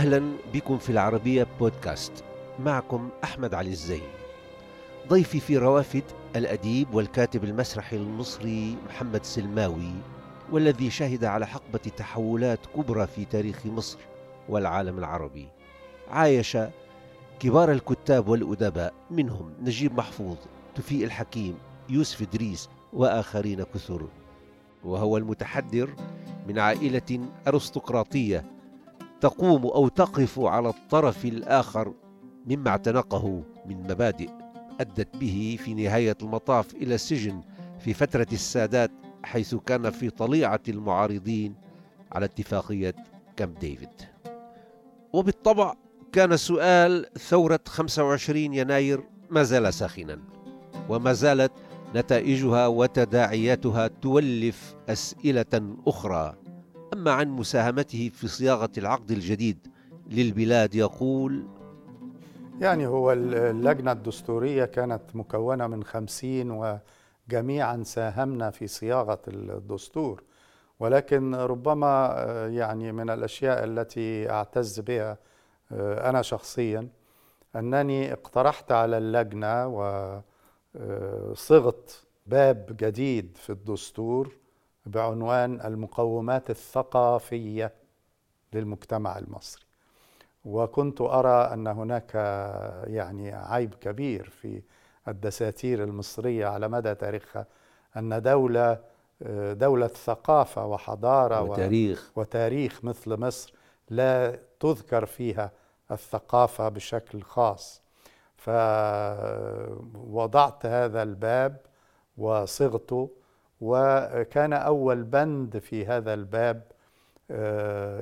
أهلا بكم في العربية بودكاست. معكم أحمد علي الزين. ضيفي في روافد الأديب والكاتب المسرحي المصري محمد سلماوي والذي شهد على حقبة تحولات كبرى في تاريخ مصر والعالم العربي. عايش كبار الكتاب والأدباء منهم نجيب محفوظ توفيق الحكيم يوسف إدريس وآخرين كثر. وهو المتحدر من عائلة أرستقراطية تقوم أو تقف على الطرف الآخر مما اعتنقه من مبادئ أدت به في نهاية المطاف إلى السجن في فترة السادات حيث كان في طليعة المعارضين على اتفاقية كامب ديفيد. وبالطبع كان سؤال ثورة 25 يناير ما زال ساخنا وما زالت نتائجها وتداعياتها تولف أسئلة أخرى. أما عن مساهمته في صياغة العقد الجديد للبلاد يقول يعني هو اللجنة الدستورية كانت مكونة من خمسين وجميعا ساهمنا في صياغة الدستور. ولكن ربما يعني من الأشياء التي أعتز بها أنا شخصيا أنني اقترحت على اللجنة وصغت باب جديد في الدستور بعنوان المقومات الثقافية للمجتمع المصري. وكنت أرى أن هناك يعني عيب كبير في الدساتير المصرية على مدى تاريخها أن دولة دولة ثقافة وحضارة وتاريخ. وتاريخ مثل مصر لا تذكر فيها الثقافة بشكل خاص. فوضعت هذا الباب وصغته وكان أول بند في هذا الباب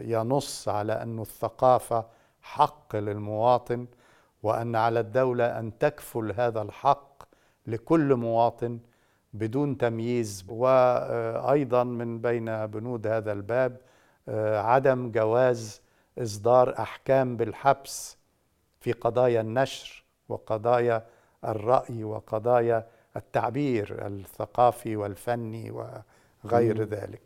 ينص على أن الثقافة حق للمواطن وأن على الدولة أن تكفل هذا الحق لكل مواطن بدون تمييز. وأيضا من بين بنود هذا الباب عدم جواز إصدار أحكام بالحبس في قضايا النشر وقضايا الرأي وقضايا التعبير الثقافي والفني وغير م. ذلك.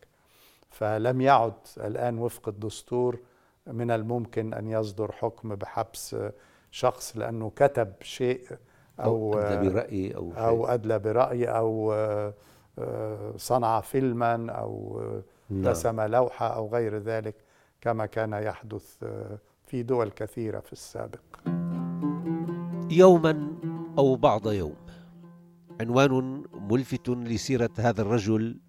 فلم يعد الآن وفق الدستور من الممكن أن يصدر حكم بحبس شخص لأنه كتب شيء أو, أو أدلى برأي أو, أو أدلى برأي أو صنع فيلما أو رسم لوحة أو غير ذلك كما كان يحدث في دول كثيرة في السابق. يوما أو بعض يوم. عنوان ملفت لسيرة هذا الرجل.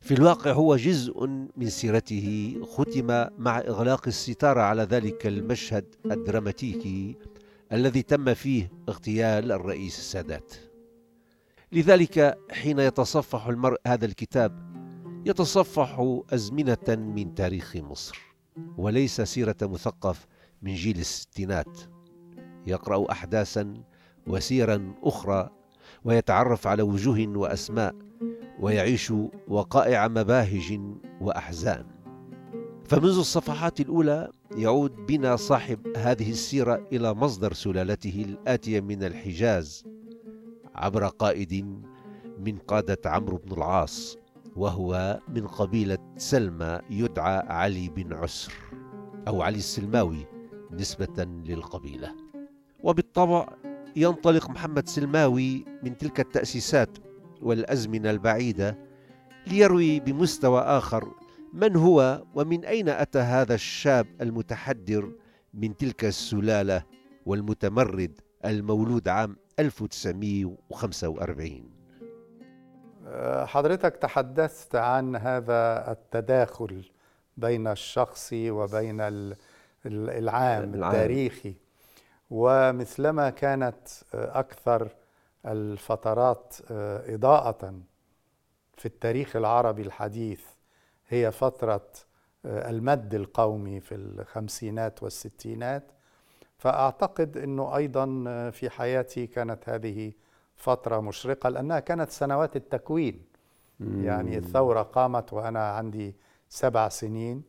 في الواقع هو جزء من سيرته ختم مع إغلاق الستارة على ذلك المشهد الدراماتيكي الذي تم فيه اغتيال الرئيس السادات. لذلك حين يتصفح المرء هذا الكتاب يتصفح أزمنة من تاريخ مصر. وليس سيرة مثقف من جيل الستينات. يقرأ أحداثا وسيرا أخرى ويتعرف على وجوه وأسماء ويعيش وقائع مباهج وأحزان. فمنذ الصفحات الأولى يعود بنا صاحب هذه السيرة إلى مصدر سلالته الآتية من الحجاز عبر قائد من قادة عمرو بن العاص وهو من قبيلة سلمى يدعى علي بن عسر أو علي السلماوي نسبة للقبيلة. وبالطبع ينطلق محمد سلماوي من تلك التأسيسات والأزمنة البعيدة ليروي بمستوى آخر من هو ومن أين أتى هذا الشاب المتحدر من تلك السلالة والمتمرد المولود عام 1945 حضرتك تحدثت عن هذا التداخل بين الشخصي وبين العام. التاريخي. ومثلما كانت أكثر الفترات إضاءة في التاريخ العربي الحديث هي فترة المد القومي في الخمسينات والستينات. فأعتقد إنه أيضا في حياتي كانت هذه فترة مشرقة لأنها كانت سنوات التكوين. يعني الثورة قامت وأنا عندي سبع سنين.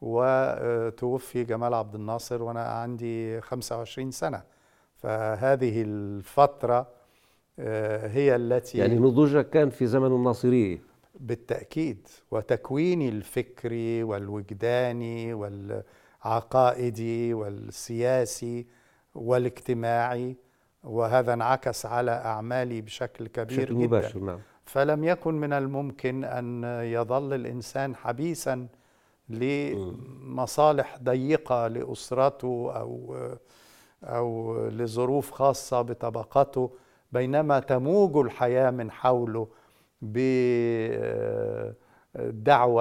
وتوفي جمال عبد الناصر وأنا عندي 25 سنة. فهذه الفترة هي التي يعني نضوجك كان في زمن الناصرية. بالتأكيد. وتكويني الفكري والوجداني العقائدي والسياسي والاجتماعي وهذا انعكس على أعمالي بشكل كبير بشكل جدا. مباشر نعم. فلم يكن من الممكن أن يظل الإنسان حبيسا لمصالح ضيقة لأسرته أو أو لظروف خاصة بطبقته بينما تموج الحياة من حوله بالدعوة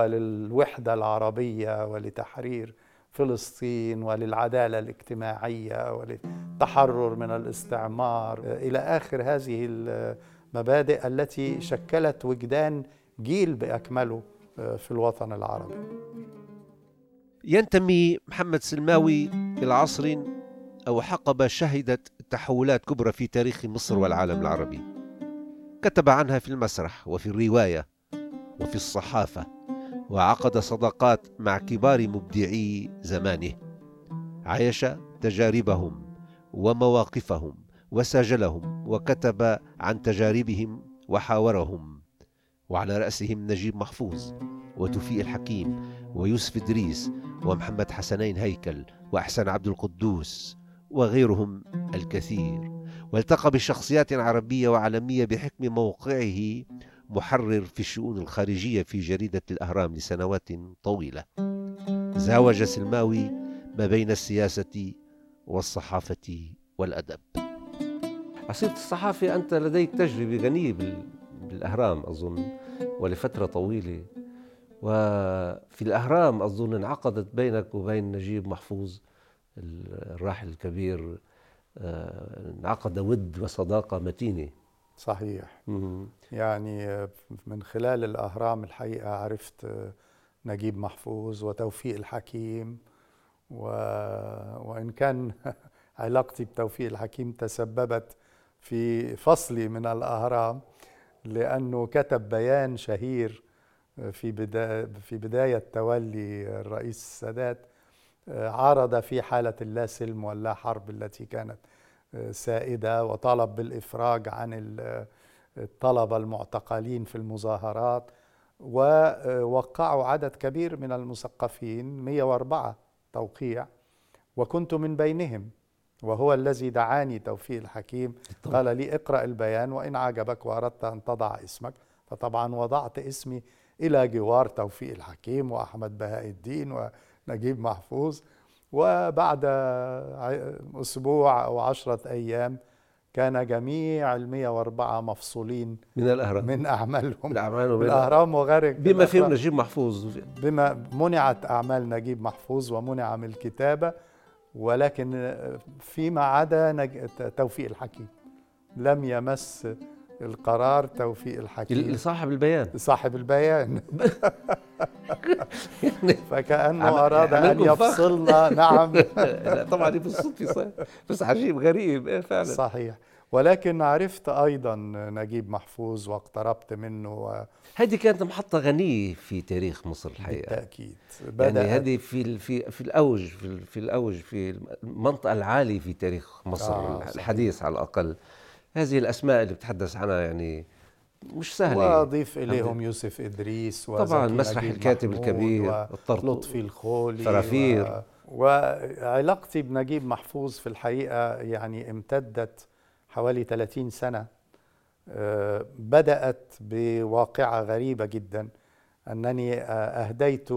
للوحدة العربية ولتحرير فلسطين وللعدالة الاجتماعية وللتحرر من الاستعمار إلى آخر هذه المبادئ التي شكلت وجدان جيل بأكمله. في الوطن العربي. ينتمي محمد سلماوي إلى عصر أو حقبة شهدت تحولات كبرى في تاريخ مصر والعالم العربي. كتب عنها في المسرح وفي الرواية وفي الصحافة وعقد صداقات مع كبار مبدعي زمانه. عايش تجاربهم ومواقفهم وسجلهم وكتب عن تجاربهم وحاورهم. وعلى رأسهم نجيب محفوظ وتوفيق الحكيم ويوسف إدريس ومحمد حسنين هيكل وأحسن عبد القدوس وغيرهم الكثير. والتقى بشخصيات عربية وعالمية بحكم موقعه محرر في الشؤون الخارجية في جريدة الأهرام لسنوات طويلة. زاوج سلماوي ما بين السياسة والصحافة والأدب. عصيرة الصحافة أنت لديك تجربة غنية بالأهرام أظن ولفترة طويلة. وفي الأهرام أظن انعقدت بينك وبين نجيب محفوظ الراحل الكبير آه، انعقد ود وصداقة متينة. صحيح. يعني من خلال الأهرام الحقيقة عرفت نجيب محفوظ وتوفيق الحكيم و... وإن كان علاقتي بتوفيق الحكيم تسببت في فصلي من الأهرام. لأنه كتب بيان شهير في بداية, في بداية تولي الرئيس السادات عارض في حالة اللا سلم واللا حرب التي كانت سائدة وطلب بالإفراج عن الطلبة المعتقلين في المظاهرات ووقعوا عدد كبير من المثقفين 104 توقيع وكنت من بينهم. وهو الذي دعاني توفيق الحكيم. قال لي اقرأ البيان وإن عجبك وأردت أن تضع اسمك. فطبعا وضعت اسمي إلى جوار توفيق الحكيم وأحمد بهاء الدين ونجيب محفوظ. وبعد أسبوع أو عشرة أيام كان جميع ال 104 مفصولين من الأهرام. من أعمالهم. من أعمالهم الأهرام وغيرها بما فيهم نجيب محفوظ. بما منعت أعمال نجيب محفوظ ومنع من الكتابة. ولكن فيما عدا توفيق الحكيم. لم يمس القرار توفيق الحكيم. لصاحب البيان. لصاحب البيان. فكأنه أراد أن يفصلنا. نعم. طبعا بالصدفة بس عجيب غريب. إيه فعلا. صحيح. ولكن عرفت أيضا نجيب محفوظ واقتربت منه و... هذه كانت محطة غنية في تاريخ مصر الحقيقة. بالتأكيد. يعني هذه في في في الأوج في, في الأوج في المنطقة العالية في تاريخ مصر آه الحديث على الأقل. هذه الأسماء اللي بتحدث عنها يعني مش سهلة. وأضيف إليهم يوسف إدريس طبعا مسرح الكاتب الكبير لطفي الخولي فرافير و... وعلاقتي بنجيب محفوظ في الحقيقة يعني امتدت حوالي 30 سنة بدأت بواقعة غريبة جدا أنني أهديت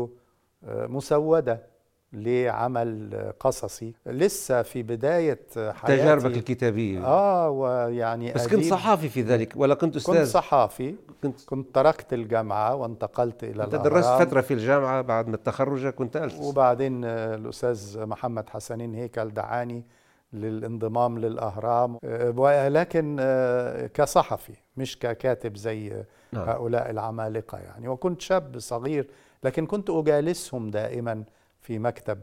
مسودة لعمل قصصي. لسه في بداية حياتي. تجاربك الكتابية. آه ويعني بس كنت صحافي في ذلك ولا كنت أستاذ؟ كنت صحافي. كنت, كنت تركت الجامعة وانتقلت إلى أنت درست فترة في الجامعة بعد ما تخرجك كنت ألف وبعدين الأستاذ محمد حسنين هيكل دعاني. للانضمام للأهرام. ولكن كصحفي مش ككاتب زي نعم. هؤلاء العمالقة يعني. وكنت شاب صغير لكن كنت أجالسهم دائما في مكتب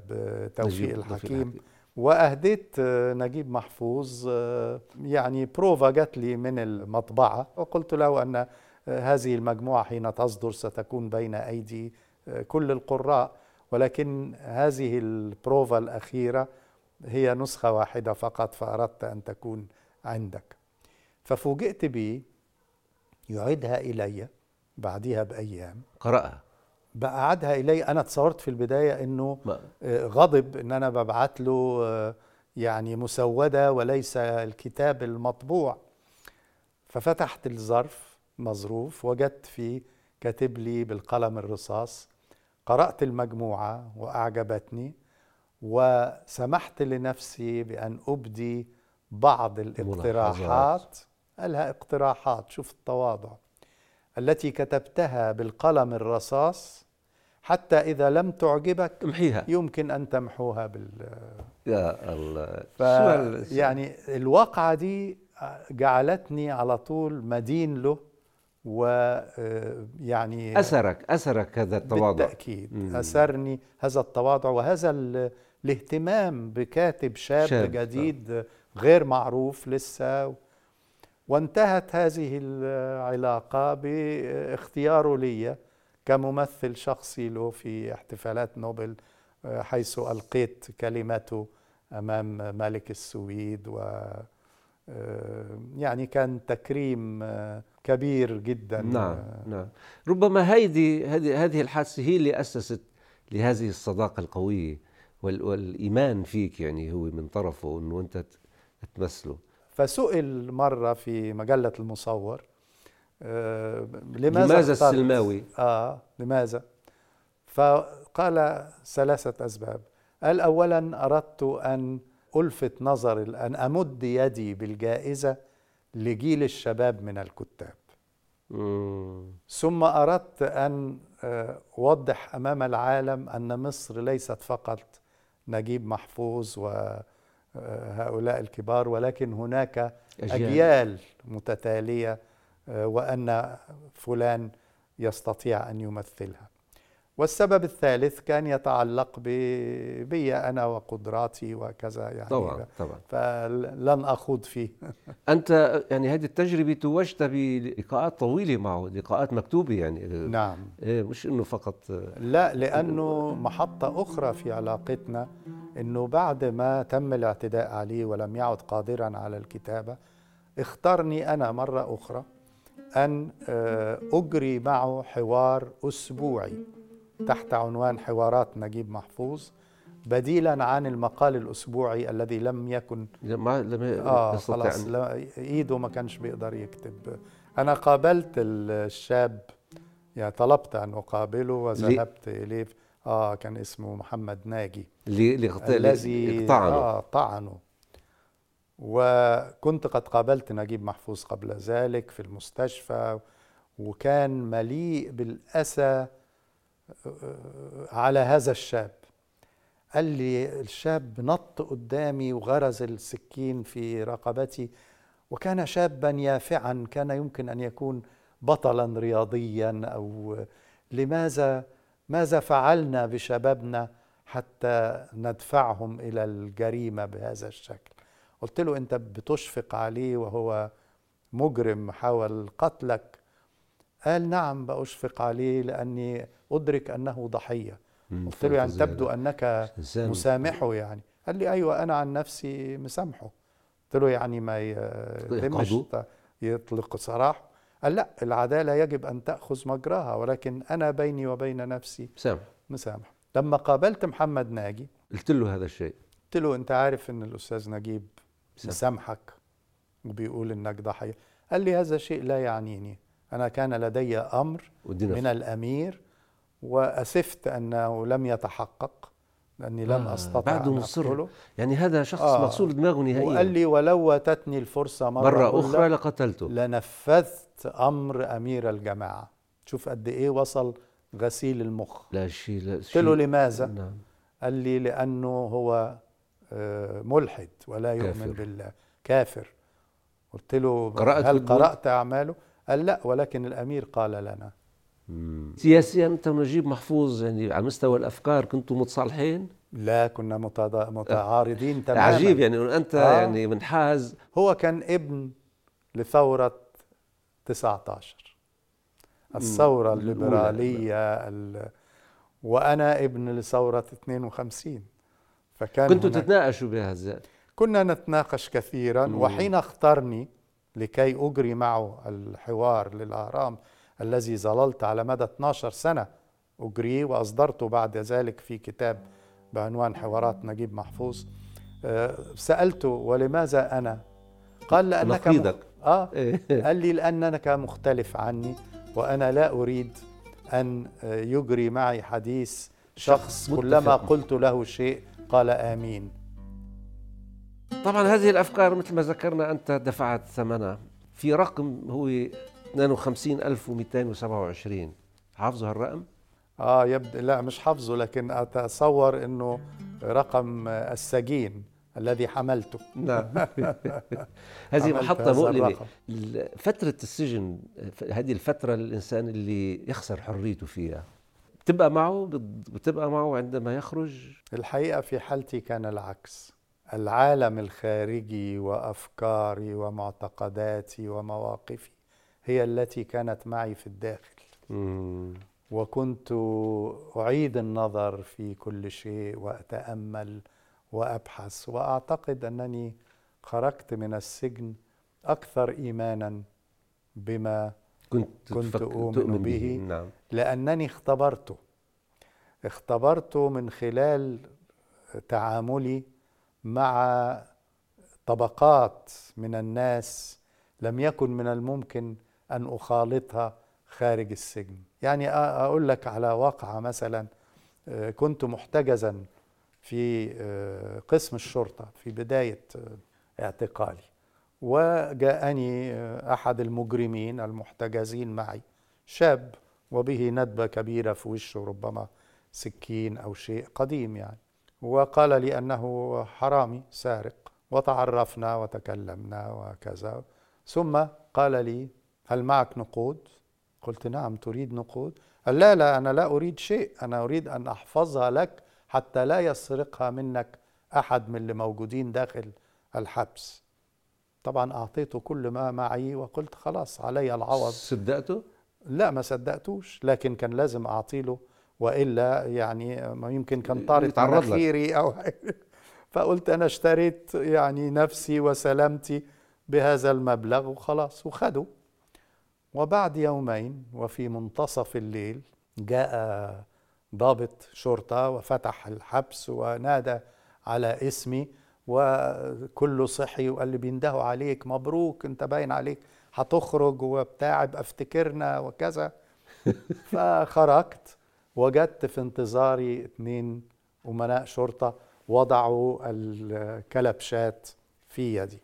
توفيق الحكيم. وأهديت نجيب محفوظ يعني بروفا جات لي من المطبعة. وقلت له أن هذه المجموعة حين تصدر ستكون بين أيدي كل القراء. ولكن هذه البروفا الأخيرة هي نسخة واحدة فقط فأردت أن تكون عندك. ففوجئت بي يعيدها إلي بعدها بأيام. قرأها. بقعدها إلي. أنا تصورت في البداية إنه ما؟ آه، غضب إن أنا ببعت له آه، يعني مسودة وليس الكتاب المطبوع. ففتحت الظرف مظروف وجدت فيه كاتب لي بالقلم الرصاص. قرأت المجموعة وأعجبتني. وسمحت لنفسي بأن أبدي بعض الاقتراحات. قالها اقتراحات شوف التواضع. التي كتبتها بالقلم الرصاص حتى إذا لم تعجبك امحيها. يمكن أن تمحوها بال يا الله. ف يعني الواقعة دي جعلتني على طول مدين له ويعني أسرك أسرك هذا التواضع. بالتأكيد. مم. أسرني هذا التواضع وهذا ال- الاهتمام بكاتب شاب, شاب، جديد غير معروف لسه. وانتهت هذه العلاقة باختياره لي كممثل شخصي له في احتفالات نوبل حيث ألقيت كلمته أمام ملك السويد و آه، يعني كان تكريم آه، كبير جدا. نعم نعم. ربما هيدي هذه هذه الحادثة هي اللي أسست لهذه الصداقة القوية. وال والإيمان فيك يعني هو من طرفه إنه أنت ت- تمثله فسئل مرة في مجلة المصور آه، لماذا لماذا السلماوي؟ آه لماذا؟ فقال ثلاثة أسباب قال أولا أردت أن ألفت نظر أن أمد يدي بالجائزة لجيل الشباب من الكتاب مم. ثم أردت أن آه، أوضح أمام العالم أن مصر ليست فقط نجيب محفوظ وهؤلاء الكبار ولكن هناك أجيال. أجيال متتالية آه، وأن فلان يستطيع أن يمثلها والسبب الثالث كان يتعلق بي أنا وقدراتي وكذا يعني. طبعا طبعا. فلن أخوض فيه. أنت يعني هذه التجربة توجت بلقاءات طويلة معه لقاءات مكتوبة يعني. نعم. إيه مش إنه فقط لا لأنه محطة أخرى في علاقتنا أنه بعد ما تم الاعتداء عليه ولم يعد قادرا على الكتابة اختارني أنا مرة أخرى أن آه، أجري معه حوار أسبوعي. تحت عنوان حوارات نجيب محفوظ بديلا عن المقال الأسبوعي الذي لم يكن ما لم آه يستطيع خلاص إيده ما كانش بيقدر يكتب. أنا قابلت الشاب يعني طلبت أن أقابله وذهبت إليه. آه كان اسمه محمد ناجي. اللي الذي اقطعنه آه طعنه. وكنت قد قابلت نجيب محفوظ قبل ذلك في المستشفى وكان مليء بالأسى آه، على هذا الشاب. قال لي الشاب نط قدامي وغرز السكين في رقبتي وكان شابا يافعا كان يمكن أن يكون بطلا رياضيا أو لماذا ماذا فعلنا بشبابنا حتى ندفعهم إلى الجريمة بهذا الشكل؟ قلت له أنت بتشفق عليه وهو مجرم حاول قتلك. قال نعم بأشفق عليه لأني أدرك أنه ضحية. قلت له يعني تبدو أنك مسامحه يعني. قال لي أيوة أنا عن نفسي مسامحه. قلت له يعني ما يتمش؟ يطلق سراحه قال لا العدالة يجب أن تأخذ مجراها ولكن أنا بيني وبين نفسي سامح مسامح. لما قابلت محمد ناجي قلت له هذا الشيء. قلت له أنت عارف أن الأستاذ نجيب مسامح. مسامحك وبيقول إنك ضحية. قال لي هذا شيء لا يعنيني. أنا كان لدي أمر من الأمير وأسفت أنه لم يتحقق لأني لم آه، أستطع بعده أن مصر. يعني هذا شخص آه. مغسول دماغه نهائيا. وقال لي ولو واتتني الفرصة مرة, مرة أخرى لقتلته. لنفذت أمر أمير الجماعة. شوف قد إيه وصل غسيل المخ. لا شيء لا قلت له لماذا؟ نعم. قال لي لأنه هو آه، ملحد ولا يؤمن كافر. بالله. كافر. قلت له قرأت هل؟ قرأت أعماله؟ قال لا ولكن الأمير قال لنا. سياسيا أنت ونجيب محفوظ يعني على مستوى الأفكار كنتوا متصالحين لا كنا متضا- متعارضين تماما عجيب يعني أنت آه. يعني منحاز هو كان ابن لثورة 19 الثورة. الليبرالية ال... وأنا ابن لثورة 52 فكان كنتوا هناك- تتناقشوا بهذا كنا نتناقش كثيرا مم. وحين اختارني لكي أجري معه الحوار للأهرام الذي ظللت على مدى 12 سنة أجريه وأصدرته بعد ذلك في كتاب بعنوان حوارات نجيب محفوظ. آه، سألته ولماذا أنا؟ قال لأنك نقيضك آه قال لي لأنك مختلف عني وأنا لا أريد أن يجري معي حديث شخص كلما قلت له شيء قال آمين. طبعا هذه الأفكار مثل ما ذكرنا أنت دفعت ثمنها. في رقم هو 52227 حافظه هالرقم؟ آه يبدو لا مش حافظه لكن أتصور إنه رقم السجين الذي حملته. نعم. هذه محطة مؤلمة. فترة السجن هذه الفترة الإنسان اللي يخسر حريته فيها. بتبقى معه بتبقى معه عندما يخرج؟ الحقيقة في حالتي كان العكس. العالم الخارجي وأفكاري ومعتقداتي ومواقفي هي التي كانت معي في الداخل مم. وكنت أعيد النظر في كل شيء وأتأمل وأبحث وأعتقد أنني خرجت من السجن أكثر إيمانا بما كنت, كنت أؤمن به, به نعم. لأنني اختبرته اختبرته من خلال تعاملي مع طبقات من الناس لم يكن من الممكن أن أخالطها خارج السجن. يعني أقول لك على واقعة مثلا آه، كنت محتجزا في آه، قسم الشرطة في بداية آه، اعتقالي وجاءني أحد المجرمين المحتجزين معي شاب وبه ندبة كبيرة في وشه ربما سكين أو شيء قديم يعني. وقال لي أنه حرامي سارق وتعرفنا وتكلمنا وكذا ثم قال لي هل معك نقود؟ قلت نعم تريد نقود؟ قال لا لا أنا لا أريد شيء أنا أريد أن أحفظها لك حتى لا يسرقها منك أحد من اللي موجودين داخل الحبس طبعا اعطيته كل ما معي وقلت خلاص علي العوض صدقته لا ما صدقتوش لكن كان لازم أعطي له وإلا يعني ما يمكن كان طارت مناخيري أو فقلت أنا اشتريت يعني نفسي وسلامتي بهذا المبلغ وخلاص وخده وبعد يومين وفي منتصف الليل جاء ضابط شرطة وفتح الحبس ونادى على اسمي وكله صحي وقال لي بيندهوا عليك مبروك انت باين عليك هتخرج وبتاع افتكرنا وكذا. فخرجت. وجدت في انتظاري اثنين أمناء شرطة وضعوا الكلبشات في يدي.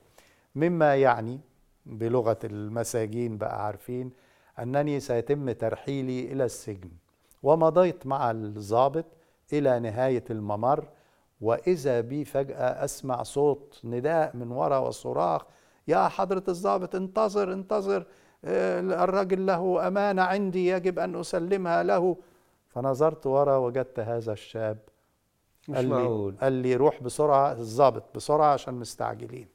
مما يعني بلغة المساجين بقى عارفين أنني سيتم ترحيلي إلى السجن ومضيت مع الضابط إلى نهاية الممر وإذا بي فجأة أسمع صوت نداء من وراء وصراخ يا حضرة الضابط انتظر انتظر آه، الرجل له أمانة عندي يجب أن أسلمها له. فنظرت وراء وجدت هذا الشاب. مش قال معقول. لي قال لي روح بسرعة الضابط بسرعة عشان مستعجلين.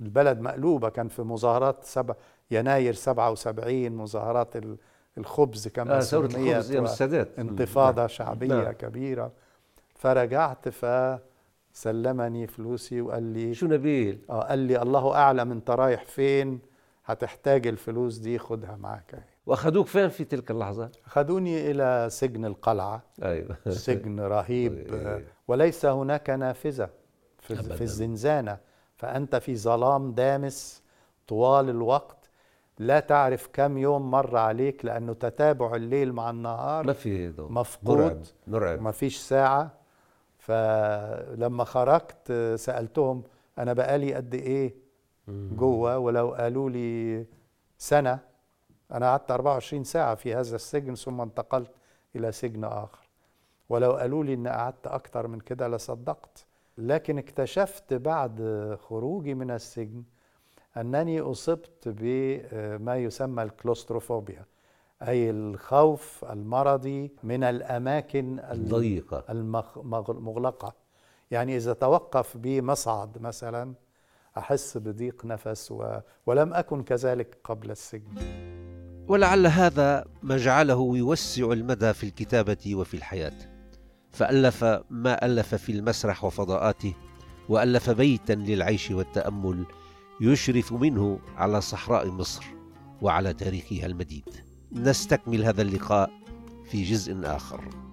البلد مقلوبة كان في مظاهرات سبع يناير 77 مظاهرات الخبز كما آه ثورة الخبز يا السادات انتفاضة نعم. شعبية نعم. كبيرة. فرجعت فسلمني فلوسي وقال لي شو نبيل؟ آه قال لي الله أعلم أنت رايح فين. هتحتاج الفلوس دي خدها معك وأخذوك فين في تلك اللحظة؟ أخذوني إلى سجن القلعة. أيوه. سجن رهيب. أيوة. وليس هناك نافذة في, في الزنزانة. فأنت في ظلام دامس طوال الوقت. لا تعرف كم يوم مر عليك لأنه تتابع الليل مع النهار. ما في مفقود. مرعب مرعب ما فيش ساعة. فلما خرجت سألتهم أنا بقالي قد إيه جوة؟ ولو قالوا لي سنة. أنا قعدت 24 ساعة في هذا السجن ثم انتقلت إلى سجن آخر. ولو قالوا لي إن قعدت أكتر من كده لصدقت لكن اكتشفت بعد خروجي من السجن أنني أصبت بما يسمى الكلوستروفوبيا أي الخوف المرضي من الأماكن الضيقة. المغلقة يعني إذا توقف بي مصعد مثلا أحس بضيق نفس و... ولم أكن كذلك قبل السجن. ولعل هذا ما جعله يوسع المدى في الكتابة وفي الحياة. فألف ما ألف في المسرح وفضاءاته وألف بيتا للعيش والتأمل يشرف منه على صحراء مصر وعلى تاريخها المديد. نستكمل هذا اللقاء في جزء آخر.